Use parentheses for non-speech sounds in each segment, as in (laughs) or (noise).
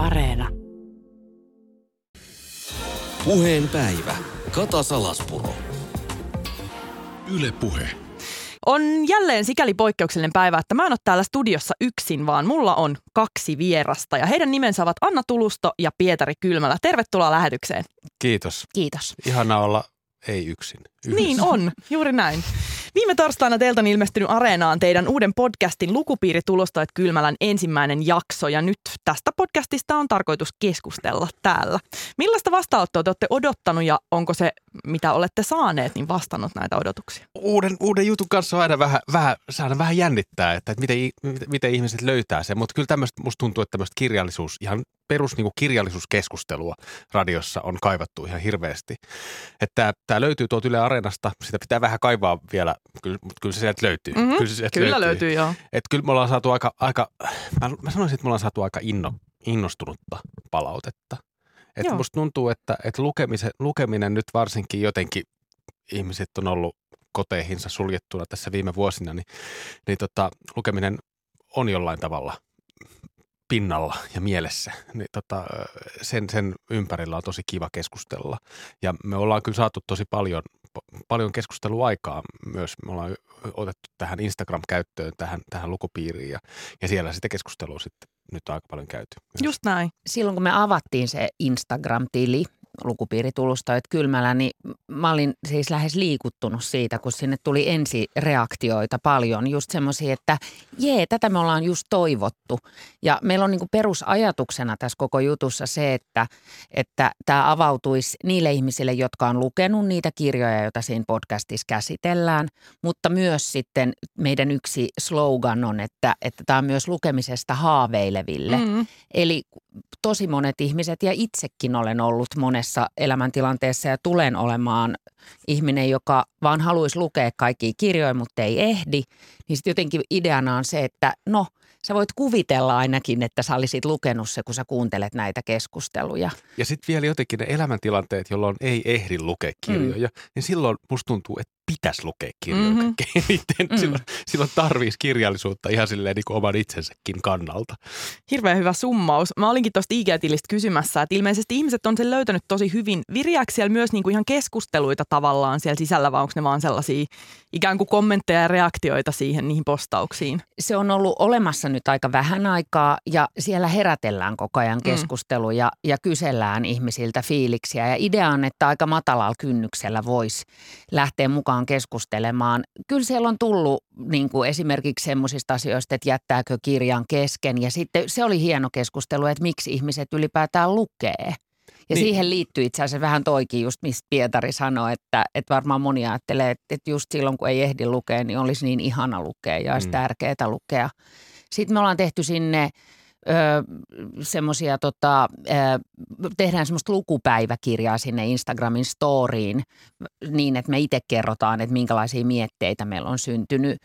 Areena. Puheen päivä. Kata Salaspuro. Yle Puhe. On jälleen sikäli poikkeuksellinen päivä, että mä en ole täällä studiossa yksin, vaan mulla on kaksi vierasta ja heidän nimensä ovat Anna Tulusto ja Pietari Kylmälä. Tervetuloa lähetykseen. Kiitos. Kiitos. Ihana olla ei yksin. Yhdessä. Niin on, juuri näin. Viime torstaina teiltä on ilmestynyt Areenaan teidän uuden podcastin Lukupiiri tulostoit Kylmälän ensimmäinen jakso ja nyt tästä podcastista on tarkoitus keskustella täällä. Millaista vastaanottoa te olette odottanut ja onko se, mitä olette saaneet, niin vastannut näitä odotuksia? Uuden, uuden jutun kanssa on aina vähän, vähän, saada vähän jännittää, että, että miten, miten ihmiset löytää sen, mutta kyllä tämmöistä, musta tuntuu, että tämmöistä kirjallisuus, ihan perus niin kirjallisuuskeskustelua radiossa on kaivattu ihan hirveästi. Että tämä löytyy tuolta Yle Areenasta, sitä pitää vähän kaivaa vielä, kyllä, mutta kyllä se sieltä löytyy. Mm-hmm. Kyllä, se sieltä kyllä löytyy. löytyy, joo. Et kyllä me ollaan saatu aika, aika mä, mä sanoisin, että me ollaan saatu aika inno, innostunutta palautetta. Että musta tuntuu, että, että lukemisen, lukeminen nyt varsinkin jotenkin ihmiset on ollut koteihinsa suljettuna tässä viime vuosina, niin, niin tota, lukeminen on jollain tavalla pinnalla ja mielessä, niin tota, sen, sen ympärillä on tosi kiva keskustella. Ja me ollaan kyllä saatu tosi paljon, paljon keskusteluaikaa myös. Me ollaan otettu tähän Instagram-käyttöön, tähän, tähän lukupiiriin ja, ja siellä sitä keskustelua sitten nyt on aika paljon käyty. Just näin. Silloin kun me avattiin se Instagram-tili, lukupiiritulusta, että kylmällä, niin mä olin siis lähes liikuttunut siitä, kun sinne tuli ensireaktioita paljon. Just semmoisia, että jee, tätä me ollaan just toivottu. Ja meillä on niin kuin perusajatuksena tässä koko jutussa se, että, että tämä avautuisi niille ihmisille, jotka on lukenut niitä kirjoja, joita siinä podcastissa käsitellään. Mutta myös sitten meidän yksi slogan on, että, että tämä on myös lukemisesta haaveileville. Mm. Eli tosi monet ihmiset ja itsekin olen ollut monessa elämäntilanteessa ja tulen olemaan ihminen, joka vaan haluaisi lukea kaikki kirjoja, mutta ei ehdi. Niin sitten jotenkin ideana on se, että no sä voit kuvitella ainakin, että sä olisit lukenut se, kun sä kuuntelet näitä keskusteluja. Ja sitten vielä jotenkin ne elämäntilanteet, jolloin ei ehdi lukea kirjoja, mm. niin silloin musta tuntuu, että pitäisi lukea kirjoja mm-hmm. eniten. Mm. Silloin, silloin tarvitsisi kirjallisuutta ihan silleen niin kuin oman itsensäkin kannalta. Hirveän hyvä summaus. Mä olinkin tuosta IG-tilistä kysymässä, että ilmeisesti ihmiset on sen löytänyt tosi hyvin. Viriääkö siellä myös niin kuin ihan keskusteluita tavallaan siellä sisällä vai onko ne vaan sellaisia ikään kuin kommentteja ja reaktioita siihen niihin postauksiin? Se on ollut olemassa nyt aika vähän aikaa ja siellä herätellään koko ajan keskusteluja mm. ja kysellään ihmisiltä fiiliksiä. Ja idea on, että aika matalalla kynnyksellä voisi lähteä mukaan mukaan keskustelemaan. Kyllä siellä on tullut niin kuin esimerkiksi semmoisista asioista, että jättääkö kirjan kesken. Ja sitten se oli hieno keskustelu, että miksi ihmiset ylipäätään lukee. Ja niin. siihen liittyy itse asiassa vähän toikin, just mistä Pietari sanoi, että, että varmaan moni ajattelee, että, että just silloin kun ei ehdi lukea, niin olisi niin ihana lukea ja olisi mm. tärkeää lukea. Sitten me ollaan tehty sinne semmoisia, tota, tehdään semmoista lukupäiväkirjaa sinne Instagramin storyin niin, että me itse kerrotaan, että minkälaisia mietteitä meillä on syntynyt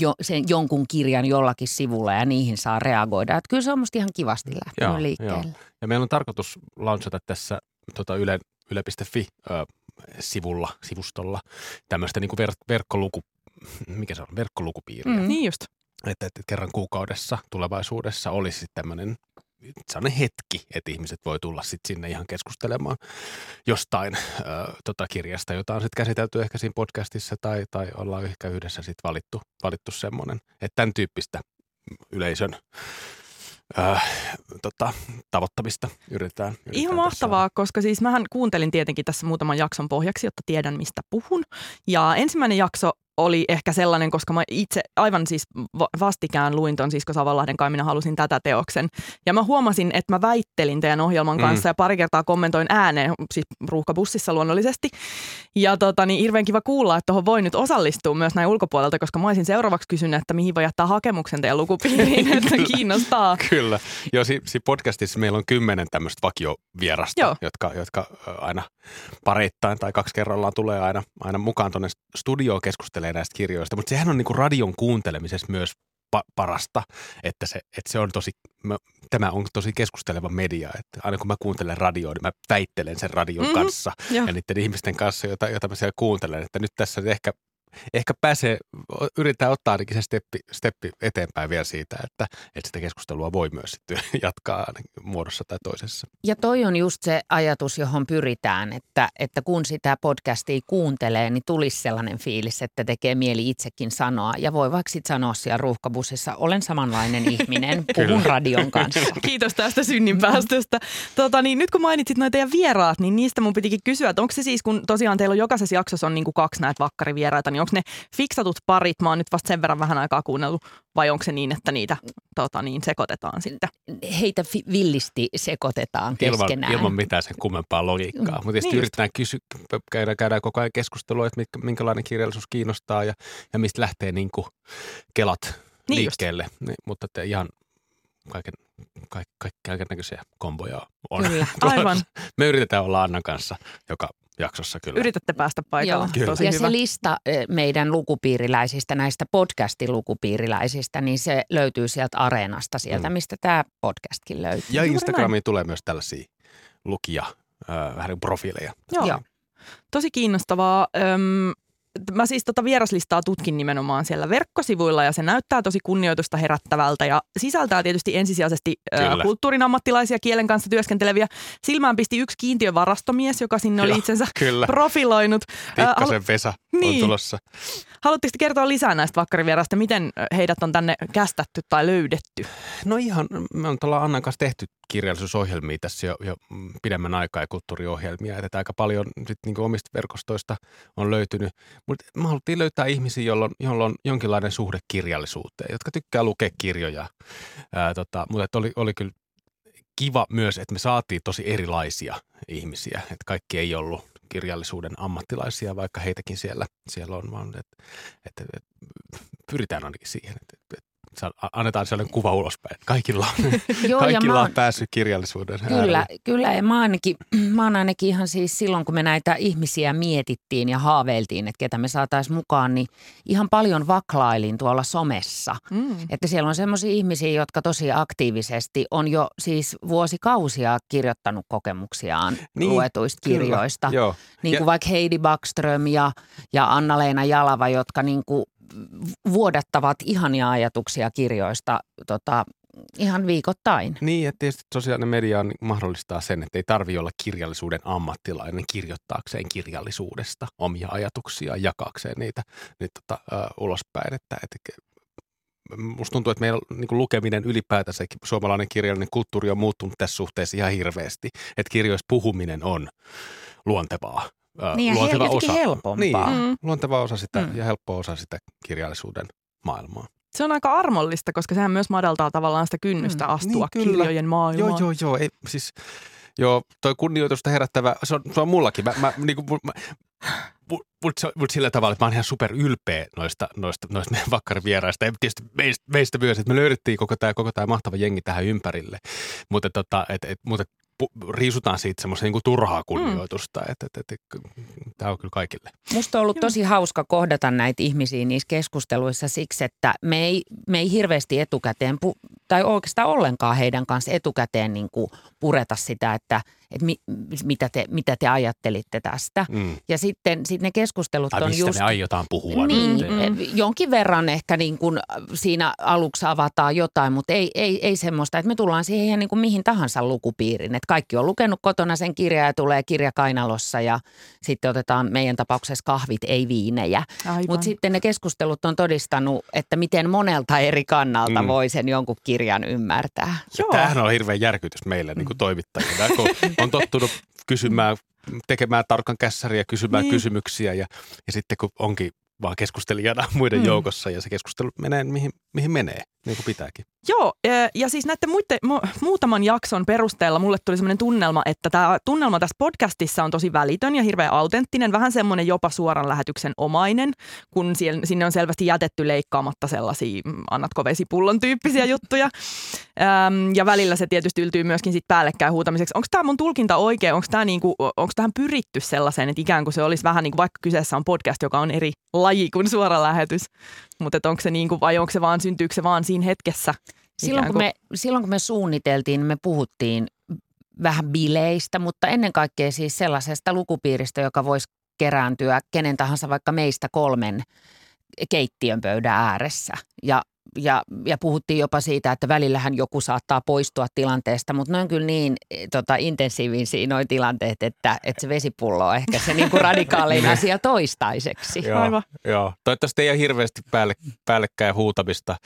jo, sen jonkun kirjan jollakin sivulla ja niihin saa reagoida. Että kyllä se on musta ihan kivasti lähtenyt joo, liikkeelle. Joo. Ja meillä on tarkoitus launchata tässä tota Yle, yle.fi ö, sivulla, sivustolla tämmöistä niin ver, verkkoluku, mikä se on, verkkolukupiiriä. Mm. Niin just että, että kerran kuukaudessa tulevaisuudessa olisi tämmöinen sellainen hetki, että ihmiset voi tulla sitten sinne ihan keskustelemaan jostain ö, tota kirjasta, jota on sitten käsitelty ehkä siinä podcastissa tai, tai ollaan ehkä yhdessä sitten valittu, valittu semmoinen, että tämän tyyppistä yleisön ö, tota, tavoittamista yritetään. yritetään Ihan mahtavaa, tässä. koska siis mähän kuuntelin tietenkin tässä muutaman jakson pohjaksi, jotta tiedän mistä puhun. Ja ensimmäinen jakso oli ehkä sellainen, koska mä itse aivan siis vastikään luin ton Sisko Savanlahden kai minä halusin tätä teoksen. Ja mä huomasin, että mä väittelin teidän ohjelman mm. kanssa mm. ja pari kertaa kommentoin ääneen, siis ruuhkabussissa luonnollisesti. Ja tota, niin hirveän kiva kuulla, että tuohon voi nyt osallistua myös näin ulkopuolelta, koska mä olisin seuraavaksi kysynyt, että mihin voi jättää hakemuksen teidän lukupiiriin, että kiinnostaa. Kyllä. Joo, si, si podcastissa meillä on kymmenen tämmöistä vakiovierasta, Joo. jotka, jotka aina pareittain tai kaksi kerrallaan tulee aina, aina mukaan tuonne studioon keskustelemaan kuuntelee näistä kirjoista, mutta sehän on niin kuin radion kuuntelemisessa myös pa- parasta, että se, että se on tosi, mä, tämä on tosi keskusteleva media, että aina kun mä kuuntelen radioa, niin mä väittelen sen radion mm-hmm, kanssa jo. ja niiden ihmisten kanssa, joita, joita mä siellä kuuntelen, että nyt tässä ehkä ehkä pääsee, yritetään ottaa ainakin se steppi, steppi eteenpäin vielä siitä, että, että sitä keskustelua voi myös sitten (laughs) jatkaa muodossa tai toisessa. Ja toi on just se ajatus, johon pyritään, että, että kun sitä podcastia kuuntelee, niin tulisi sellainen fiilis, että tekee mieli itsekin sanoa. Ja voi vaikka sitten sanoa siellä ruuhkabussissa, olen samanlainen (laughs) ihminen, puhun radion (laughs) kanssa. Kiitos tästä synninpäästöstä. Tota, niin, nyt kun mainitsit noita ja vieraat, niin niistä mun pitikin kysyä, että onko se siis, kun tosiaan teillä on jokaisessa jaksossa on niin kuin kaksi näitä vakkarivieraita, niin onko ne fiksatut parit, mä oon nyt vasta sen verran vähän aikaa kuunnellut, vai onko se niin, että niitä tota, niin, sekoitetaan sitten? Heitä fi- villisti sekoitetaan keskenään. Ilman, ilman mitään sen kummempaa logiikkaa. Mm. Mutta niin yritetään kysy, käydään, käydään koko ajan keskustelua, että minkälainen kirjallisuus kiinnostaa ja, ja mistä lähtee niin kuin kelat niin liikkeelle. Niin, mutta te ihan kaiken, kaik, kaik, kaiken näköisiä komboja on. Kyllä, (laughs) aivan. Me yritetään olla Annan kanssa joka jaksossa kyllä. Yritätte päästä paikalle. Joo. Tosi ja hyvä. se lista meidän lukupiiriläisistä, näistä podcastin lukupiiriläisistä, niin se löytyy sieltä Areenasta, sieltä mm. mistä tämä podcastkin löytyy. Ja Instagramiin tulee myös tällaisia lukija, äh, vähän profiileja. Joo. Joo. Tosi kiinnostavaa. Öm, mä siis tota vieraslistaa tutkin nimenomaan siellä verkkosivuilla ja se näyttää tosi kunnioitusta herättävältä ja sisältää tietysti ensisijaisesti Kyllä. kulttuurin ammattilaisia kielen kanssa työskenteleviä. Silmään pisti yksi kiintiövarastomies, joka sinne oli itsensä Kyllä. profiloinut. Pikkasen Vesa niin. on tulossa. Haluatteko kertoa lisää näistä vakkarivierasta, miten heidät on tänne kästätty tai löydetty? No ihan, me on tuolla Annan kanssa tehty kirjallisuusohjelmia tässä jo, jo pidemmän aikaa ja kulttuuriohjelmia. Että aika paljon sit niinku omista verkostoista on löytynyt. Mutta me haluttiin löytää ihmisiä, joilla on, joilla on jonkinlainen suhde kirjallisuuteen, jotka tykkää lukea kirjoja. Ää, tota, mutta oli, oli kyllä kiva myös, että me saatiin tosi erilaisia ihmisiä. Että kaikki ei ollut kirjallisuuden ammattilaisia, vaikka heitäkin siellä, siellä on, vaan että, että, että pyritään ainakin siihen, että, että annetaan sellainen kuva ulospäin. Kaikilla on, (laughs) Joo, kaikilla on, on päässyt kirjallisuuden Kyllä, äärelle. kyllä. Ja mä, ainakin, (clears throat) mä oon ainakin ihan siis silloin, kun me näitä ihmisiä mietittiin ja haaveiltiin, että ketä me saataisiin mukaan, niin ihan paljon vaklailin tuolla somessa. Mm. Että siellä on semmoisia ihmisiä, jotka tosi aktiivisesti on jo siis vuosikausia kirjoittanut kokemuksiaan niin, luetuista kyllä, kirjoista. Joo. Niin kuin ja, vaikka Heidi Backström ja, ja Anna-Leena Jalava, jotka niin kuin vuodattavat ihania ajatuksia kirjoista tota, ihan viikoittain. Niin, että tietysti sosiaalinen media mahdollistaa sen, että ei tarvitse olla kirjallisuuden ammattilainen kirjoittaakseen kirjallisuudesta omia ajatuksia, jakaakseen niitä, niitä tota, uh, ulospäin. Että, että musta tuntuu, että meillä niin lukeminen ylipäätänsä, suomalainen kirjallinen kulttuuri on muuttunut tässä suhteessa ihan hirveästi. Että kirjoissa puhuminen on luontevaa niin luonteva hel- osa. helpompaa. Niin, mm. luonteva osa sitä mm. ja helppo osa sitä kirjallisuuden maailmaa. Se on aika armollista, koska sehän myös madaltaa tavallaan sitä kynnystä mm. astua niin, kyllä. kirjojen maailmaan. Joo, joo, joo. Ei, siis, joo, toi kunnioitusta herättävä, se on, se on mullakin. Mä, mä, niin kuin, mä, mutta mut sillä tavalla, että mä oon ihan super ylpeä noista, noista, noista meidän vakkarivieraista. Ja tietysti meistä, meistä myös, että me löydettiin koko tämä koko tää mahtava jengi tähän ympärille. Mutta tota, et, et, mut et, riisutaan siitä semmoista niin turhaa kunnioitusta. Mm. Että, että, että, että, tämä on kyllä kaikille. Musta on ollut Joo. tosi hauska kohdata näitä ihmisiä niissä keskusteluissa siksi, että me ei, me ei hirveästi etukäteen, tai oikeastaan ollenkaan heidän kanssa etukäteen niin kuin pureta sitä, että – että mi, mitä, te, mitä te ajattelitte tästä. Mm. Ja sitten sit ne keskustelut tai on mistä just... me aiotaan puhua. Niin, mm. jonkin verran ehkä niin kuin siinä aluksi avataan jotain, mutta ei, ei, ei semmoista, että me tullaan siihen ihan niin kuin mihin tahansa lukupiirin. Että kaikki on lukenut kotona sen kirjaa ja tulee kirja kainalossa ja sitten otetaan meidän tapauksessa kahvit, ei viinejä. Mutta sitten ne keskustelut on todistanut, että miten monelta eri kannalta mm. voi sen jonkun kirjan ymmärtää. Joo. Tämähän on hirveän järkytys meille niin kuin toimittajille, kun on tottunut kysymään, tekemään tarkan kässäriä, kysymään niin. kysymyksiä ja, ja sitten kun onkin vaan keskustelijana muiden mm. joukossa ja se keskustelu menee mihin, mihin menee, niin kuin pitääkin. Joo, ja siis näiden muiden, muutaman jakson perusteella mulle tuli sellainen tunnelma, että tämä tunnelma tässä podcastissa on tosi välitön ja hirveän autenttinen, vähän semmoinen jopa suoran lähetyksen omainen, kun sinne on selvästi jätetty leikkaamatta sellaisia mm, annatko vesipullon tyyppisiä (laughs) juttuja. Ja välillä se tietysti yltyy myöskin sit päällekkäin huutamiseksi. Onko tämä mun tulkinta oikein? Onko tämä niinku, tähän pyritty sellaiseen, että ikään kuin se olisi vähän niin kuin vaikka kyseessä on podcast, joka on eri laji kuin suora lähetys, mutta onko se niinku, vai onko se vaan, syntyykö se vaan siinä hetkessä? Silloin kun, me, silloin kun me suunniteltiin, me puhuttiin vähän bileistä, mutta ennen kaikkea siis sellaisesta lukupiiristä, joka voisi kerääntyä kenen tahansa vaikka meistä kolmen keittiön pöydän ääressä. Ja ja, ja puhuttiin jopa siitä, että välillähän joku saattaa poistua tilanteesta, mutta ne on kyllä niin e, tota, intensiivisiä nuo tilanteet, että, että se vesipullo on ehkä se (laughs) niin kuin radikaalein asia toistaiseksi. Joo, Aivan. joo. Toivottavasti ei ole hirveästi päälle, päällekkäin huutamista,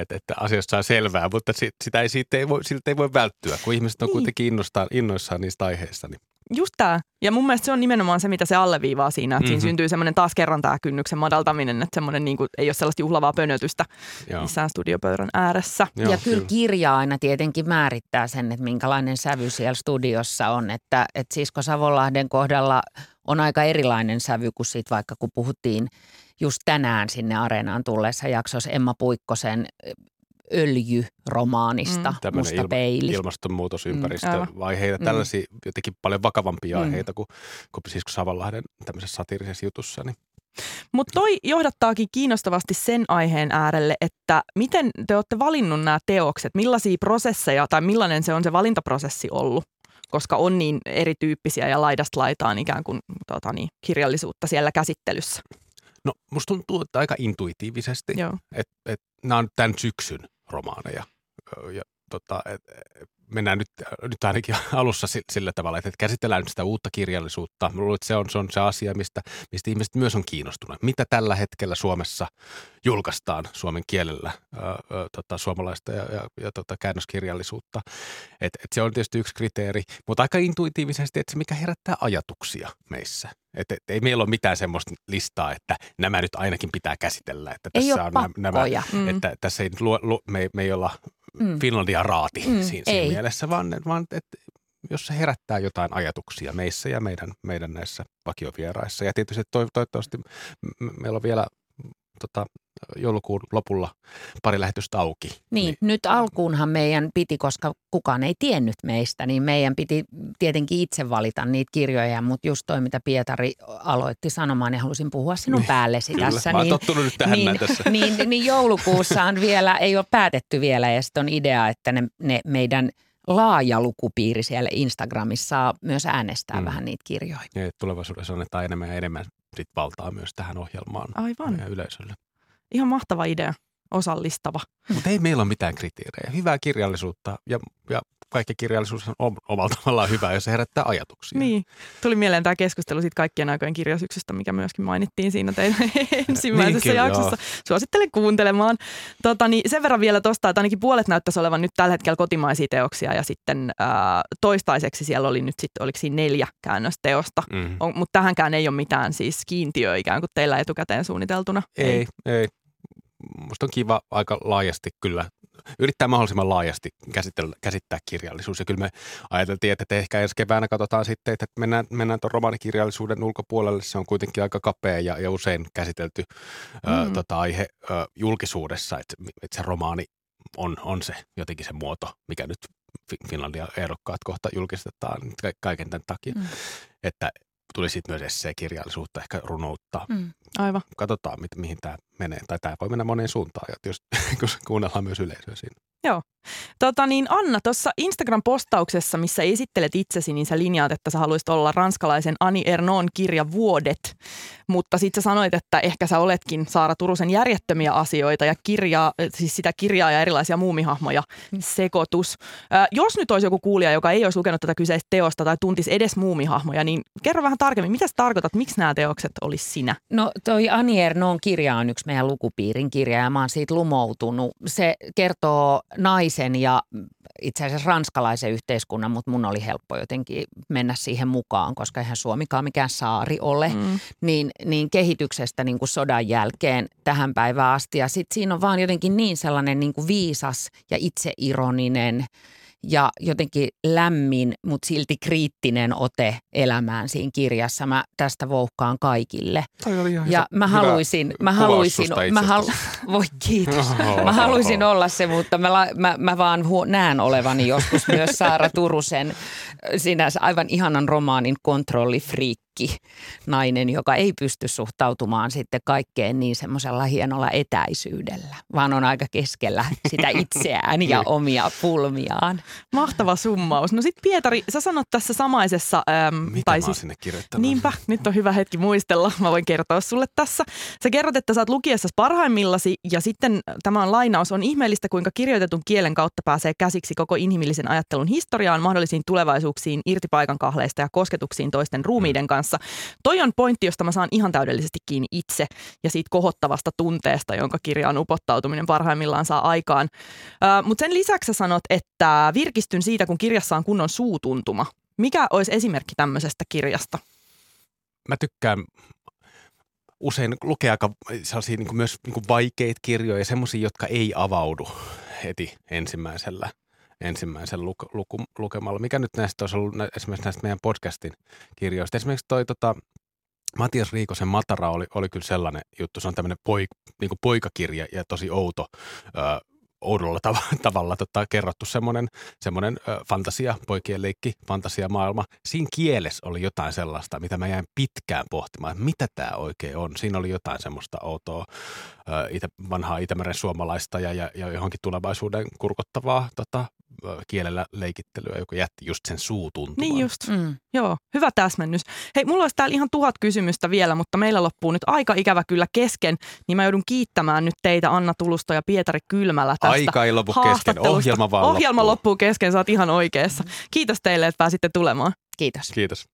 että, että asiasta saa selvää, mutta sitä ei, siitä ei voi, siltä ei voi välttyä, kun ihmiset on niin. kuitenkin innoissaan niistä aiheista. Niin Just tämä. Ja mun mielestä se on nimenomaan se, mitä se alleviivaa siinä, että mm-hmm. siinä mhm. syntyy semmoinen taas kerran tämä kynnyksen madaltaminen, että semmoinen niin kuin, ei ole sellaista juhlavaa pönötystä Joo. missään studiopöydän ääressä. Joo, ja kyllä, kyllä kirja aina tietenkin määrittää sen, että minkälainen sävy siellä studiossa on. Että, että Sisko Savonlahden kohdalla on aika erilainen sävy kuin sit vaikka kun puhuttiin just tänään sinne areenaan tulleessa jaksossa Emma Puikkosen öljyromaanista, mm. Musta ilma, peili. Ilmastonmuutosympäristövaiheita, mm. tällaisia jotenkin paljon vakavampia mm. aiheita kuin, kuin siis Savanlahden tämmöisessä satiirisessa jutussa. Niin. Mutta toi johdattaakin kiinnostavasti sen aiheen äärelle, että miten te olette valinnut nämä teokset, millaisia prosesseja tai millainen se on se valintaprosessi ollut? koska on niin erityyppisiä ja laidasta laitaan ikään kuin tota niin, kirjallisuutta siellä käsittelyssä. No musta tuntuu, että aika intuitiivisesti, että et, nämä on tämän syksyn romaaneja. Ja, tota, et, mennään nyt, nyt ainakin (laughs) alussa sillä tavalla, että käsitellään nyt sitä uutta kirjallisuutta. Mä luulen, että se on, se on se asia, mistä, mistä ihmiset myös on kiinnostuneet. Mitä tällä hetkellä Suomessa julkaistaan suomen kielellä ää, ää, tota, suomalaista ja, ja, ja tota, käännöskirjallisuutta. Et, et se on tietysti yksi kriteeri, mutta aika intuitiivisesti, että se mikä herättää ajatuksia meissä. Et, et, ei meillä ole mitään semmoista listaa, että nämä nyt ainakin pitää käsitellä. Että tässä ei on nämä, mm. että tässä ei, lu, lu, me, me ei olla mm. Finlandia raati mm, siinä, siinä mielessä, vaan, vaan että jos se herättää jotain ajatuksia meissä ja meidän, meidän näissä vakiovieraissa. Ja tietysti to, toivottavasti meillä on vielä tota, joulukuun lopulla pari lähetystä auki. Niin, niin, nyt alkuunhan meidän piti, koska kukaan ei tiennyt meistä, niin meidän piti tietenkin itse valita niitä kirjoja, mutta just toi, mitä Pietari aloitti sanomaan, niin halusin puhua sinun niin, päällesi kyllä, tässä. Mä niin, tottunut nyt tähän niin, tässä. (laughs) Niin, niin joulukuussa on vielä, ei ole päätetty vielä ja sitten on idea, että ne, ne meidän laaja lukupiiri siellä Instagramissa saa myös äänestää mm. vähän niitä kirjoja. Ja tulevaisuudessa annetaan enemmän ja enemmän sit valtaa myös tähän ohjelmaan Aivan. ja yleisölle. Ihan mahtava idea, osallistava. Mutta ei meillä ole mitään kriteerejä. Hyvää kirjallisuutta ja, ja kaikki kirjallisuus on omalla (laughs) tavallaan hyvä, jos se herättää ajatuksia. Niin. Tuli mieleen tämä keskustelu siitä kaikkien aikojen kirjasyksestä, mikä myöskin mainittiin siinä teidän (laughs) ensimmäisessä niin, jaksossa. Joo. Suosittelen kuuntelemaan. Tota, niin sen verran vielä tuosta, että ainakin puolet näyttäisi olevan nyt tällä hetkellä kotimaisia teoksia ja sitten ää, toistaiseksi siellä oli nyt sitten, oliko siinä neljä käännösteosta. Mm. Mutta tähänkään ei ole mitään siis kiintiö ikään kuin teillä etukäteen suunniteltuna. Ei, ei. ei. Musta on kiva aika laajasti kyllä yrittää mahdollisimman laajasti käsittää kirjallisuus. Ja kyllä me ajateltiin, että ehkä ensi keväänä katsotaan sitten, että mennään, mennään tuon romaanikirjallisuuden ulkopuolelle. Se on kuitenkin aika kapea ja, ja usein käsitelty mm. ö, tota, aihe ö, julkisuudessa, että, että se romaani on, on se jotenkin se muoto, mikä nyt Finlandia ehdokkaat kohta julkistetaan kaiken tämän takia. Mm. Että tuli sitten myös esseekirjallisuutta, ehkä runoutta. Mm. Aivan. Katsotaan, mi- mihin tämä menee. Tai tämä voi mennä moneen suuntaan, jos (laughs) kuunnellaan myös yleisöä siinä. Joo. Tota niin, Anna, tuossa Instagram-postauksessa, missä esittelet itsesi, niin sä linjaat, että sä haluaisit olla ranskalaisen Ani Ernon kirja Vuodet. Mutta sitten sä sanoit, että ehkä sä oletkin Saara Turusen järjettömiä asioita ja kirjaa, siis sitä kirjaa ja erilaisia muumihahmoja mm. sekoitus. Äh, jos nyt olisi joku kuulija, joka ei olisi lukenut tätä kyseistä teosta tai tuntisi edes muumihahmoja, niin kerro vähän tarkemmin, mitä sä tarkoitat, miksi nämä teokset olisi sinä? No toi Ani Ernon kirja on yksi meidän lukupiirin kirja ja mä oon siitä lumoutunut. Se kertoo naisen ja itse asiassa ranskalaisen yhteiskunnan, mutta mun oli helppo jotenkin mennä siihen mukaan, koska eihän Suomikaan mikään saari ole, mm. niin, niin kehityksestä niin kuin sodan jälkeen tähän päivään asti. Ja sitten siinä on vaan jotenkin niin sellainen niin kuin viisas ja itseironinen – ja jotenkin lämmin, mutta silti kriittinen ote elämään siinä kirjassa. Mä tästä vouhkaan kaikille. ja mä haluaisin, mä haluaisin, mä halu, (laughs) voi kiitos. (laughs) Mä haluaisin olla se, mutta mä, mä, mä vaan huo, näen olevani joskus myös Saara Turusen sinänsä aivan ihanan romaanin kontrollifriikki rikki nainen, joka ei pysty suhtautumaan sitten kaikkeen niin semmoisella hienolla etäisyydellä, vaan on aika keskellä sitä (laughs) itseään ja omia pulmiaan. Mahtava summaus. No sitten Pietari, sä sanot tässä samaisessa... Äm, Mitä tai mä siis, sinne kirjoittanut? Niinpä, nyt on hyvä hetki muistella. Mä voin kertoa sulle tässä. Sä kerrot, että sä oot lukiessa parhaimmillasi ja sitten tämä on lainaus. On ihmeellistä, kuinka kirjoitetun kielen kautta pääsee käsiksi koko inhimillisen ajattelun historiaan, mahdollisiin tulevaisuuksiin, irtipaikan kahleista ja kosketuksiin toisten ruumiiden mm. Kanssa. Toi on pointti, josta mä saan ihan täydellisesti kiinni itse ja siitä kohottavasta tunteesta, jonka kirjaan upottautuminen parhaimmillaan saa aikaan. Mutta sen lisäksi sä sanot, että virkistyn siitä, kun kirjassa on kunnon suutuntuma. Mikä olisi esimerkki tämmöisestä kirjasta? Mä tykkään usein lukea aika sellaisia niin kuin myös niin kuin vaikeita kirjoja, semmoisia, jotka ei avaudu heti ensimmäisellä ensimmäisen luku, luku, lukemalla. Mikä nyt näistä olisi ollut esimerkiksi näistä meidän podcastin kirjoista? Esimerkiksi toi tota, Matias Riikosen Matara oli, oli kyllä sellainen juttu. Se on tämmöinen poik, niin poikakirja ja tosi outo ö, oudolla tav- (laughs) tavalla tota, kerrottu semmoinen, semmoinen ö, fantasia, poikien leikki, fantasia-maailma. Siinä kielessä oli jotain sellaista, mitä mä jäin pitkään pohtimaan, että mitä tämä oikein on. Siinä oli jotain semmoista outoa ö, itä, vanhaa Itämeren suomalaista ja, ja, ja johonkin tulevaisuuden kurkottavaa tota, kielellä leikittelyä, joka jätti just sen suutuntuman. Niin just, mm. joo, hyvä täsmennys. Hei, mulla olisi täällä ihan tuhat kysymystä vielä, mutta meillä loppuu nyt aika ikävä kyllä kesken, niin mä joudun kiittämään nyt teitä Anna Tulusto ja Pietari Kylmälä tästä Aika ei lopu kesken, ohjelma vaan Ohjelma loppuu. loppuu kesken, sä oot ihan oikeassa. Kiitos teille, että pääsitte tulemaan. Kiitos. Kiitos.